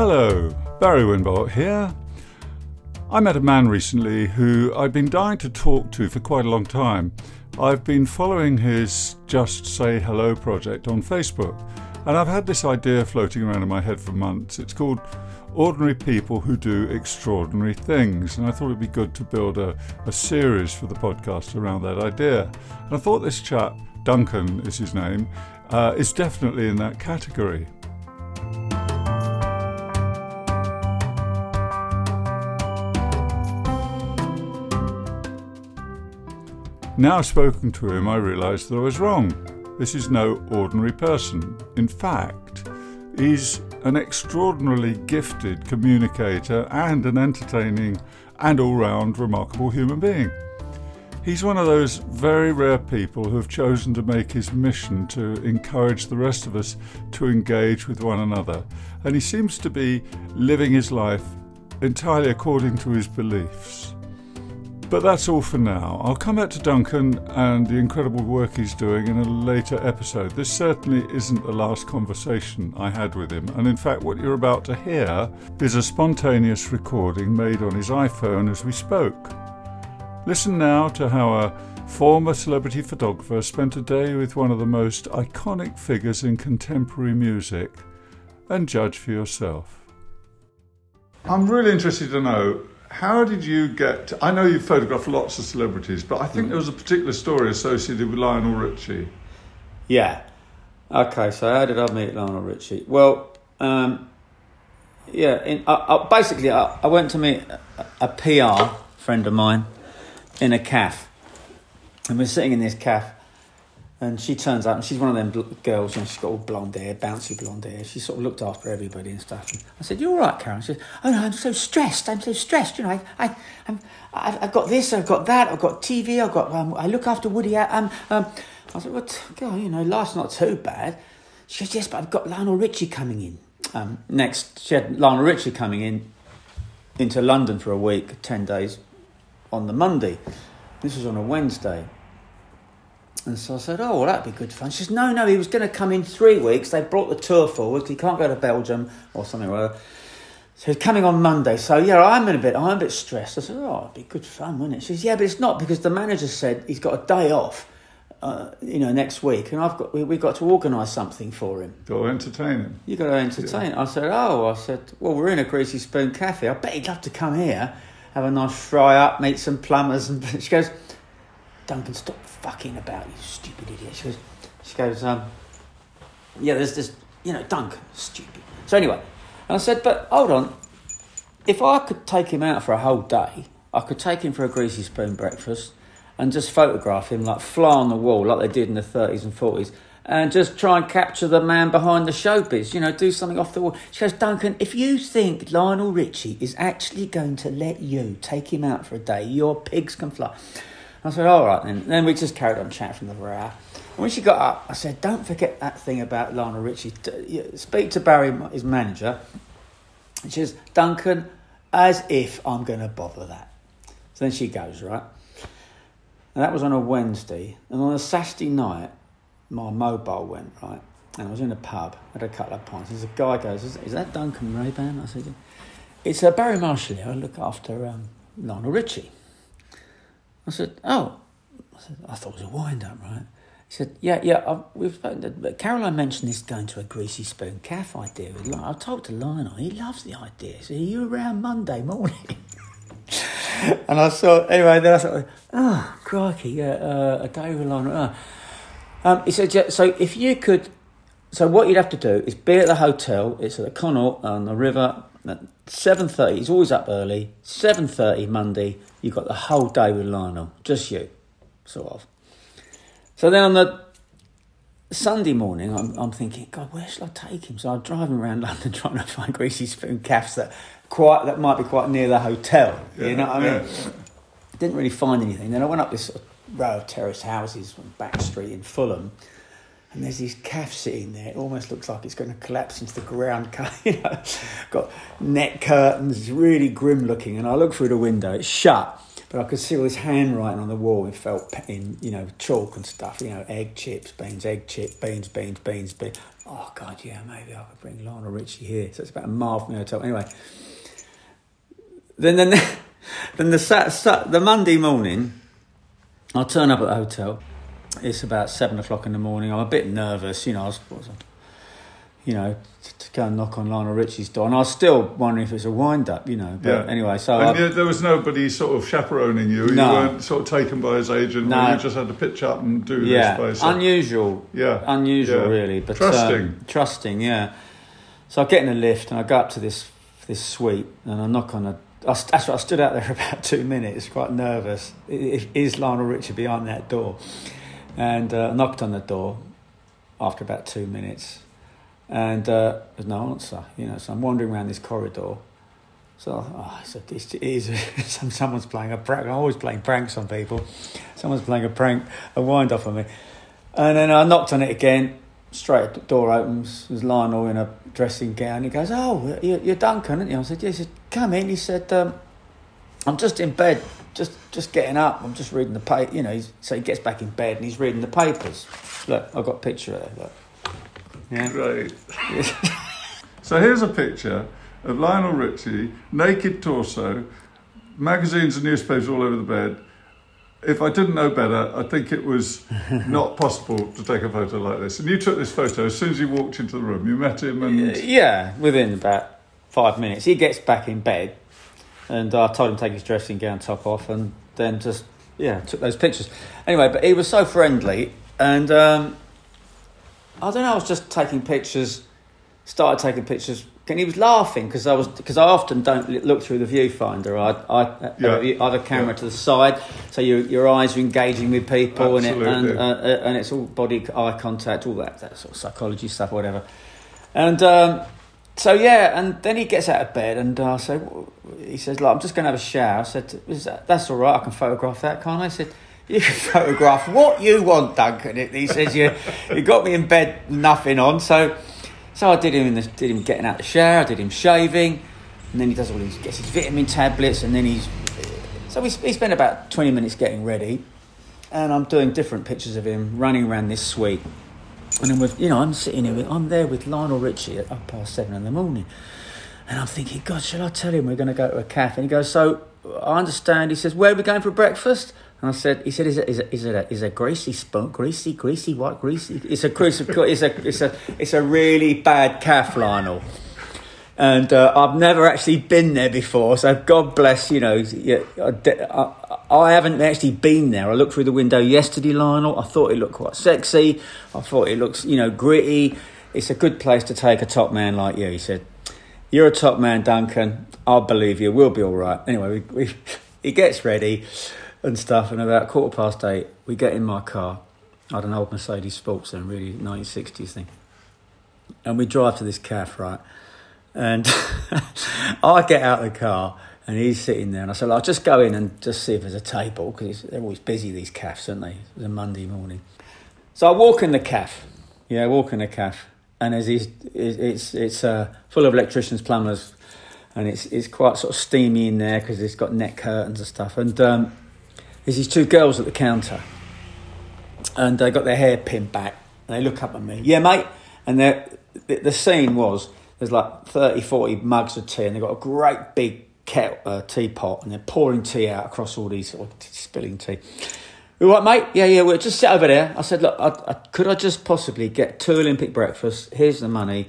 Hello, Barry Winbolt here. I met a man recently who I've been dying to talk to for quite a long time. I've been following his Just Say Hello project on Facebook, and I've had this idea floating around in my head for months. It's called Ordinary People Who Do Extraordinary Things, and I thought it'd be good to build a, a series for the podcast around that idea. And I thought this chap, Duncan is his name, uh, is definitely in that category. Now spoken to him, I realised that I was wrong. This is no ordinary person. In fact, he's an extraordinarily gifted communicator and an entertaining and all round remarkable human being. He's one of those very rare people who have chosen to make his mission to encourage the rest of us to engage with one another, and he seems to be living his life entirely according to his beliefs. But that's all for now. I'll come back to Duncan and the incredible work he's doing in a later episode. This certainly isn't the last conversation I had with him, and in fact, what you're about to hear is a spontaneous recording made on his iPhone as we spoke. Listen now to how a former celebrity photographer spent a day with one of the most iconic figures in contemporary music, and judge for yourself. I'm really interested to know how did you get? I know you've photographed lots of celebrities, but I think mm. there was a particular story associated with Lionel Richie. Yeah. Okay, so how did I meet Lionel Richie? Well, um, yeah, in, I, I, basically, I, I, went to meet a, a, PR friend of mine in a calf. And we're sitting in this calf, and she turns up, and she's one of them girls, and she's got all blonde hair, bouncy blonde hair. She sort of looked after everybody and stuff. And I said, "You're all right, Karen?" She said, "Oh no, I'm so stressed. I'm so stressed. You know, I, I, I'm, I've, I've got this, I've got that, I've got TV, I've got, um, I look after Woody. Um, um, I said, "What? God, you know, life's not too bad." She said, "Yes, but I've got Lionel Richie coming in." Um, next, she had Lionel Richie coming in into London for a week, ten days, on the Monday. This was on a Wednesday. And so I said, oh, well, that'd be good fun. She says, no, no, he was going to come in three weeks. They brought the tour forward. He can't go to Belgium or something or other. So he's coming on Monday. So, yeah, I'm in a bit, I'm a bit stressed. I said, oh, it'd be good fun, wouldn't it? She says, yeah, but it's not because the manager said he's got a day off, uh, you know, next week. And I've got, we, have got to organise something for him. Got to entertain him. you got to entertain. Yeah. I said, oh, I said, well, we're in a Greasy Spoon Cafe. I bet he'd love to come here, have a nice fry up, meet some plumbers. And she goes, Duncan, stop fucking about, you stupid idiot. She goes, she goes, um, yeah, there's this, you know, Duncan, stupid. So anyway, and I said, but hold on, if I could take him out for a whole day, I could take him for a greasy spoon breakfast and just photograph him like fly on the wall like they did in the 30s and 40s and just try and capture the man behind the showbiz, you know, do something off the wall. She goes, Duncan, if you think Lionel Richie is actually going to let you take him out for a day, your pigs can fly. I said, all right then. And then we just carried on chatting from the hour. And when she got up, I said, don't forget that thing about Lionel Richie. Speak to Barry, his manager. And she says, Duncan, as if I'm going to bother that. So then she goes, right? And that was on a Wednesday. And on a Saturday night, my mobile went, right? And I was in a pub, had a couple of pints. There's a guy goes, is, is that Duncan Raban? I said, it's uh, Barry Marshall here. I look after um, Lionel Richie. I said, oh. I, said, I thought it was a wind up, right? He said, yeah, yeah, I've, we've spoken Caroline mentioned this going to a greasy spoon calf idea. I've talked to Lionel, he loves the idea. So are you around Monday morning? and I saw, anyway, then I thought, oh, crikey, yeah, uh, a day with Lionel. Uh. Um, he said, yeah, so if you could, so what you'd have to do is be at the hotel, it's at the Connaught on the river, 7.30, he's always up early, 7.30 Monday, you've got the whole day with Lionel, just you, sort of. So then on the Sunday morning, I'm, I'm thinking, God, where shall I take him? So I'm driving around London trying to find greasy spoon cafes that quite that might be quite near the hotel. Yeah, you know what I mean? Didn't really find anything. Then I went up this sort of row of terraced houses Back Street in Fulham, and there's this calf sitting there. It almost looks like it's going to collapse into the ground. you know, got net curtains, really grim looking. And I look through the window, it's shut. but I could see all this handwriting on the wall in felt in you know chalk and stuff. You know, egg chips, beans, egg chip, beans, beans, beans, beans. Oh God, yeah, maybe I could bring Lionel Richie here. So it's about a mile from the hotel. Anyway, then then then the sat, sat, the Monday morning, I turn up at the hotel. It's about seven o'clock in the morning. I'm a bit nervous, you know. I was, was you know, to, to go and knock on Lionel Richie's door, and I was still wondering if it's a wind up, you know. But Yeah. anyway, so And I, there was nobody sort of chaperoning you. No. You weren't sort of taken by his agent. No. You just had to pitch up and do yeah, this basically. unusual, Yeah. unusual, Yeah. really, but Trusting. um, trusting, yeah. So I get in a lift and I go up to this this suite and I knock on a. I, st- actually, I stood out there for about two minutes, quite nervous. Is Lionel Richie behind that door? And uh, knocked on the door after about two minutes, and uh, there's no answer. You know, so I'm wandering around this corridor. So oh, it's, it is someone's playing a prank. I'm always playing pranks on people. Someone's playing a prank, a wind up on me. And then I knocked on it again. Straight the door opens. There's Lionel in a dressing gown. He goes, "Oh, you're, you're Duncan, aren't you?" I said, "Yes." He said, "Come in." He said, um, "I'm just in bed, just just getting up. I'm just reading the paper." You know, he's, so he gets back in bed and he's reading the papers. Look, I've got a picture of it. Look. Yeah. Great. so here's a picture of Lionel Richie, naked torso, magazines and newspapers all over the bed. If I didn't know better, I think it was not possible to take a photo like this. And you took this photo as soon as you walked into the room. You met him and Yeah, within about five minutes. He gets back in bed, and I told him to take his dressing gown top off, and then just, yeah, took those pictures. Anyway, but he was so friendly, and um, I don't know, I was just taking pictures, started taking pictures. And he was laughing because I was because I often don't look through the viewfinder. I I, Yeah. I have a camera Yeah. to the side, so your your eyes are engaging with people, and it, and, uh, uh, and it's all body eye contact, all that that sort of psychology stuff, whatever. And um, so yeah, and then he gets out of bed, and uh, I say, he says, "Look, I'm just going to have a shower." I said, that, "That's all right. I can photograph that, can't I?" I said. You can photograph what you want, Duncan. He says you, you got me in bed, nothing on. So, so I did him in the, did him getting out the shower. I did him shaving, and then he does all his gets his vitamin tablets, and then he's so we, we spent about twenty minutes getting ready, and I'm doing different pictures of him running around this suite. And then with you know, I'm sitting here, with, I'm there with Lionel Richie at half past seven in the morning, and I'm thinking, God, shall I tell him we're going to go to a cafe? And he goes, So I understand. He says, Where are we going for breakfast? And I said, He said, Is it is it is it a, is a greasy spoon, greasy, greasy, what greasy? It's a a it's a it's a it's a really bad calf, Lionel. And uh, I've never actually been there before, so God bless, you know. I, I haven't actually been there. I looked through the window yesterday, Lionel. I thought it looked quite sexy. I thought it looks, you know, gritty. It's a good place to take a top man like you. He said, "You're a top man, Duncan. I believe you. We'll be all right." Anyway, we, we, he gets ready and stuff, and about quarter past eight, we get in my car. I had an old Mercedes Sports then, really 1960s thing, and we drive to this cafe, right? And I get out of the car and he's sitting there. And I said, I'll just go in and just see if there's a table because they're always busy, these cafes, aren't they? It's a Monday morning. So I walk in the cafe. Yeah, I walk in the cafe. And there's these, it's, it's uh, full of electricians, plumbers. And it's, it's quite sort of steamy in there because it's got net curtains and stuff. And um, there's these two girls at the counter. And they got their hair pinned back. And they look up at me. Yeah, mate. And the, the scene was there's like 30, 40 mugs of tea, and they've got a great big kettle, uh, teapot, and they're pouring tea out across all these, spilling tea. All right, mate? Yeah, yeah, we'll just sit over there. I said, look, I, I, could I just possibly get two Olympic breakfasts? Here's the money.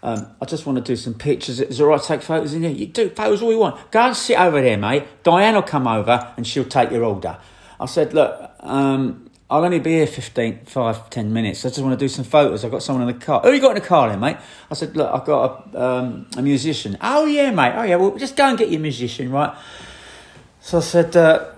Um, I just want to do some pictures. Is it all right take photos in here? You do photos all you want. Go and sit over there, mate. Diane will come over and she'll take your order. I said, look, um, I'll only be here 15, 5, 10 minutes. I just want to do some photos. I've got someone in the car. Who you got in the car then, mate? I said, look, I've got a, um, a musician. Oh, yeah, mate. Oh, yeah, well, just go and get your musician, right? So I said, uh,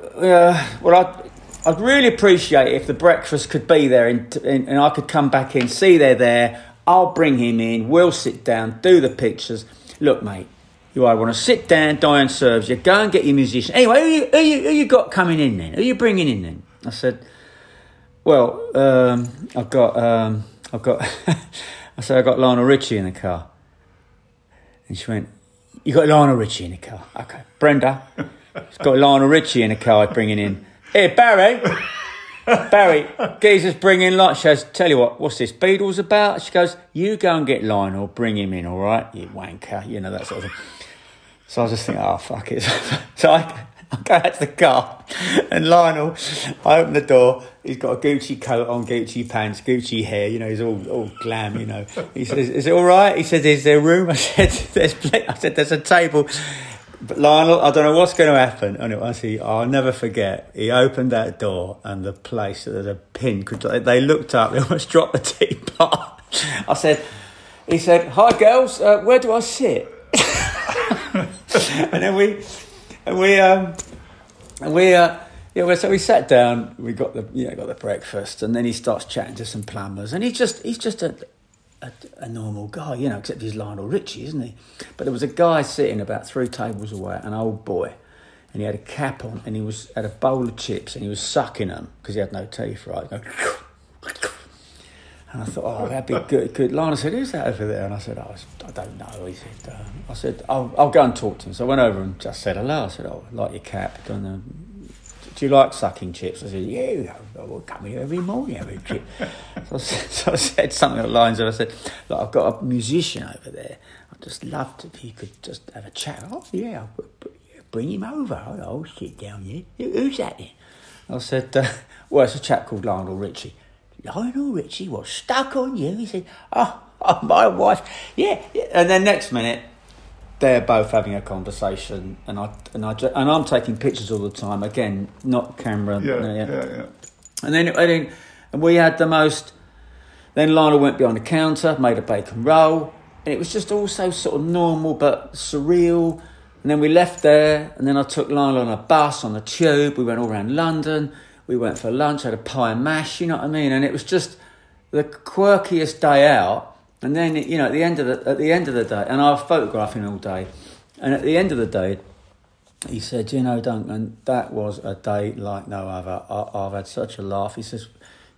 well, I'd, I'd really appreciate if the breakfast could be there and, and, and I could come back in, see they're there. I'll bring him in. We'll sit down, do the pictures. Look, mate, you either want to sit down, Diane serves you, go and get your musician. Anyway, who you, who you, who you got coming in then? Who you bringing in then? I said, well, um, I've got, um, I've got, I said, I've got Lionel Richie in the car. And she went, You got Lionel Richie in the car? Okay. Brenda, He's got Lionel Richie in the car bringing in. Here, Barry. Barry, geezer's bringing like she goes, tell you what, what's this Beatles about? She goes, you go and get Lionel, bring him in, all right, you wanker, you know that sort of thing. So I was just thinking, oh fuck it. so I, I go out to the car, and Lionel, I open the door. He's got a Gucci coat on, Gucci pants, Gucci hair. You know, he's all all glam. You know, he says, "Is it all right?" He says, "Is there room?" I said, "There's." I said, "There's a table." But Lionel, I don't know what's going to happen. And it was he, I'll never forget. He opened that door and the place that a pin could. They looked up. They almost dropped the teapot. I said, he said, "Hi girls, uh, where do I sit?" and then we, and we, um, and we, uh, yeah. Well, so we sat down. We got the, you know, got the breakfast, and then he starts chatting to some plumbers, and he's just, he's just a a, a, normal guy, you know, except he's Lionel Richie, isn't he? But there was a guy sitting about three tables away, an old boy, and he had a cap on, and he was had a bowl of chips, and he was sucking them because he had no teeth, right? And I thought, oh, that'd be good. good. Lionel said, who's that over there? And I said, oh, I don't know. He said, um, I said, I'll, I'll go and talk to him. So I went over and just said hello. I said, oh, I like your cap. Do you like sucking chips? I said, yeah, I will come here every morning, every so, I said, so I said something along the lines of, I said, look, I've got a musician over there. I'd just love to, if you could just have a chat. Oh, yeah, bring him over. I'll sit down here. Who's that then? I said, uh, well, it's a chap called Lionel Richie. Lionel Richie was stuck on you? He said, oh, oh my wife. Yeah. And then next minute, they're both having a conversation, and I and I and I'm taking pictures all the time. Again, not camera. Yeah, yeah, yeah. yeah. And then, and then and we had the most. Then Lionel went behind the counter, made a bacon roll, and it was just also sort of normal but surreal. And then we left there, and then I took Lionel on a bus, on the tube. We went all around London. We went for lunch, had a pie and mash, you know what I mean? And it was just the quirkiest day out. And then you know at the end of the at the end of the day, and I was photographing all day, and at the end of the day, he said, "You know, Duncan, that was a day like no other. I, have had such a laugh." He says,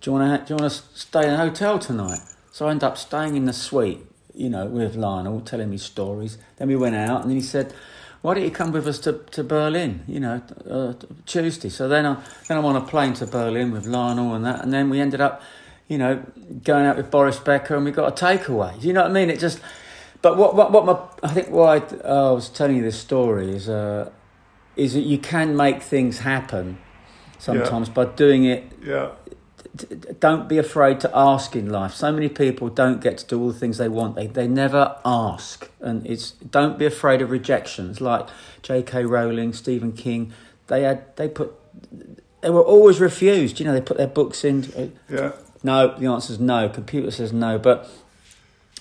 "Do you want to do you want to stay in a hotel tonight?" So I ended up staying in the suite, you know, with Lionel, telling me stories. Then we went out, and then he said, "Why don't you come with us to, to Berlin? You know, uh, Tuesday." So then I then I'm on a plane to Berlin with Lionel and that, and then we ended up you know, going out with Boris Becker and we got a takeaway. Do you know what I mean? It just, but what, what, what my, I think why I, uh, I was telling you this story is, uh, is that you can make things happen sometimes yeah. by doing it. Yeah. Don't be afraid to ask in life. So many people don't get to do all the things they want. They they never ask, and it's don't be afraid of rejections. Like J.K. Rowling, Stephen King, they had they put they were always refused. You know, they put their books in. Yeah no, the answer is no. Computer says no. But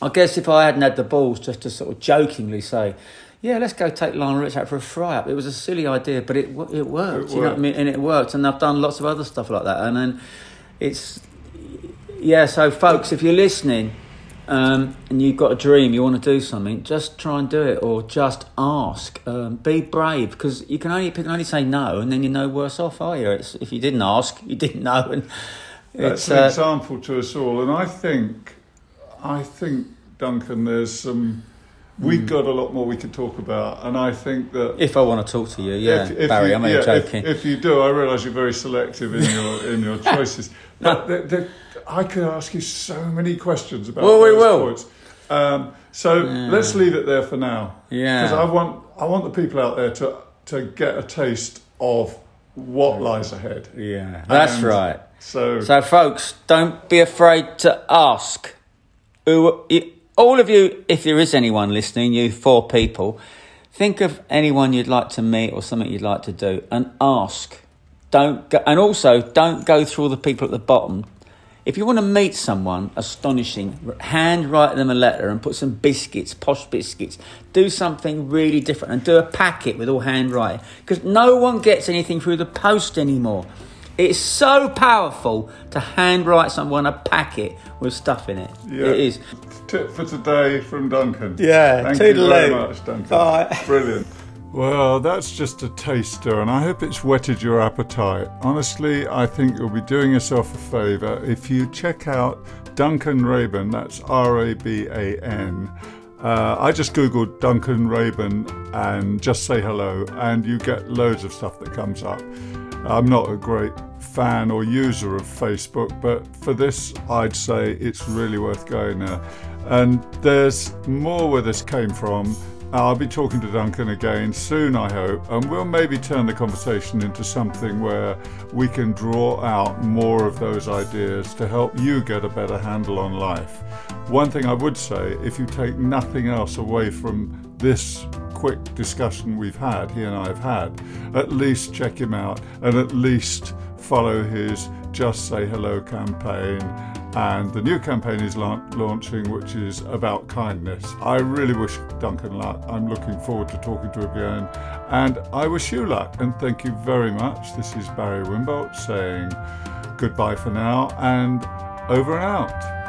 I guess if I hadn't had the balls just to sort of jokingly say, yeah, let's go take Lionel Rich out for a fry up. It was a silly idea, but it it worked. It worked. You know what I mean? And it worked. And I've done lots of other stuff like that. And then it's yeah. So folks, if you're listening um, and you've got a dream, you want to do something, just try and do it, or just ask. Um, be brave because you can only can only say no, and then you're no worse off, are you? It's, if you didn't ask, you didn't know, and that's an uh, example to us all, and I think, I think Duncan, there's some. We've hmm. got a lot more we could talk about, and I think that if I want to talk to you, yeah, if, if Barry, you, I'm yeah, joking. If, if, you do, I realise you're very selective in your in your choices. But the, the, I could ask you so many questions about well, those we will. points. Um, so yeah. let's leave it there for now. Yeah, because I want I want the people out there to to get a taste of what lies ahead. Yeah, that's and right. So, so folks, don't be afraid to ask. Who, all of you, if there is anyone listening, you four people, think of anyone you'd like to meet or something you'd like to do, and ask. Don't go, and also don't go through all the people at the bottom. If you want to meet someone astonishing, hand write them a letter and put some biscuits, posh biscuits. Do something really different and do a packet with all handwriting because no one gets anything through the post anymore. It's so powerful to handwrite someone a packet with stuff in it. Yeah. It is. Tip for today from Duncan. Yeah, thank you very much, Duncan. Bye. Brilliant. Well, that's just a taster, and I hope it's whetted your appetite. Honestly, I think you'll be doing yourself a favour if you check out Duncan Raban, that's R A B A N, Uh, I just googled Duncan Raban and just say hello, and you get loads of stuff that comes up. I'm not a great fan or user of Facebook, but for this, I'd say it's really worth going there. And there's more where this came from. I'll be talking to Duncan again soon, I hope, and we'll maybe turn the conversation into something where we can draw out more of those ideas to help you get a better handle on life. One thing I would say if you take nothing else away from this quick discussion we've had, he and I have had, at least check him out and at least follow his Just Say Hello campaign and the new campaign is la- launching, which is about kindness. I really wish Duncan luck. I'm looking forward to talking to him again, and I wish you luck. And thank you very much. This is Barry Winbolt saying goodbye for now and over and out.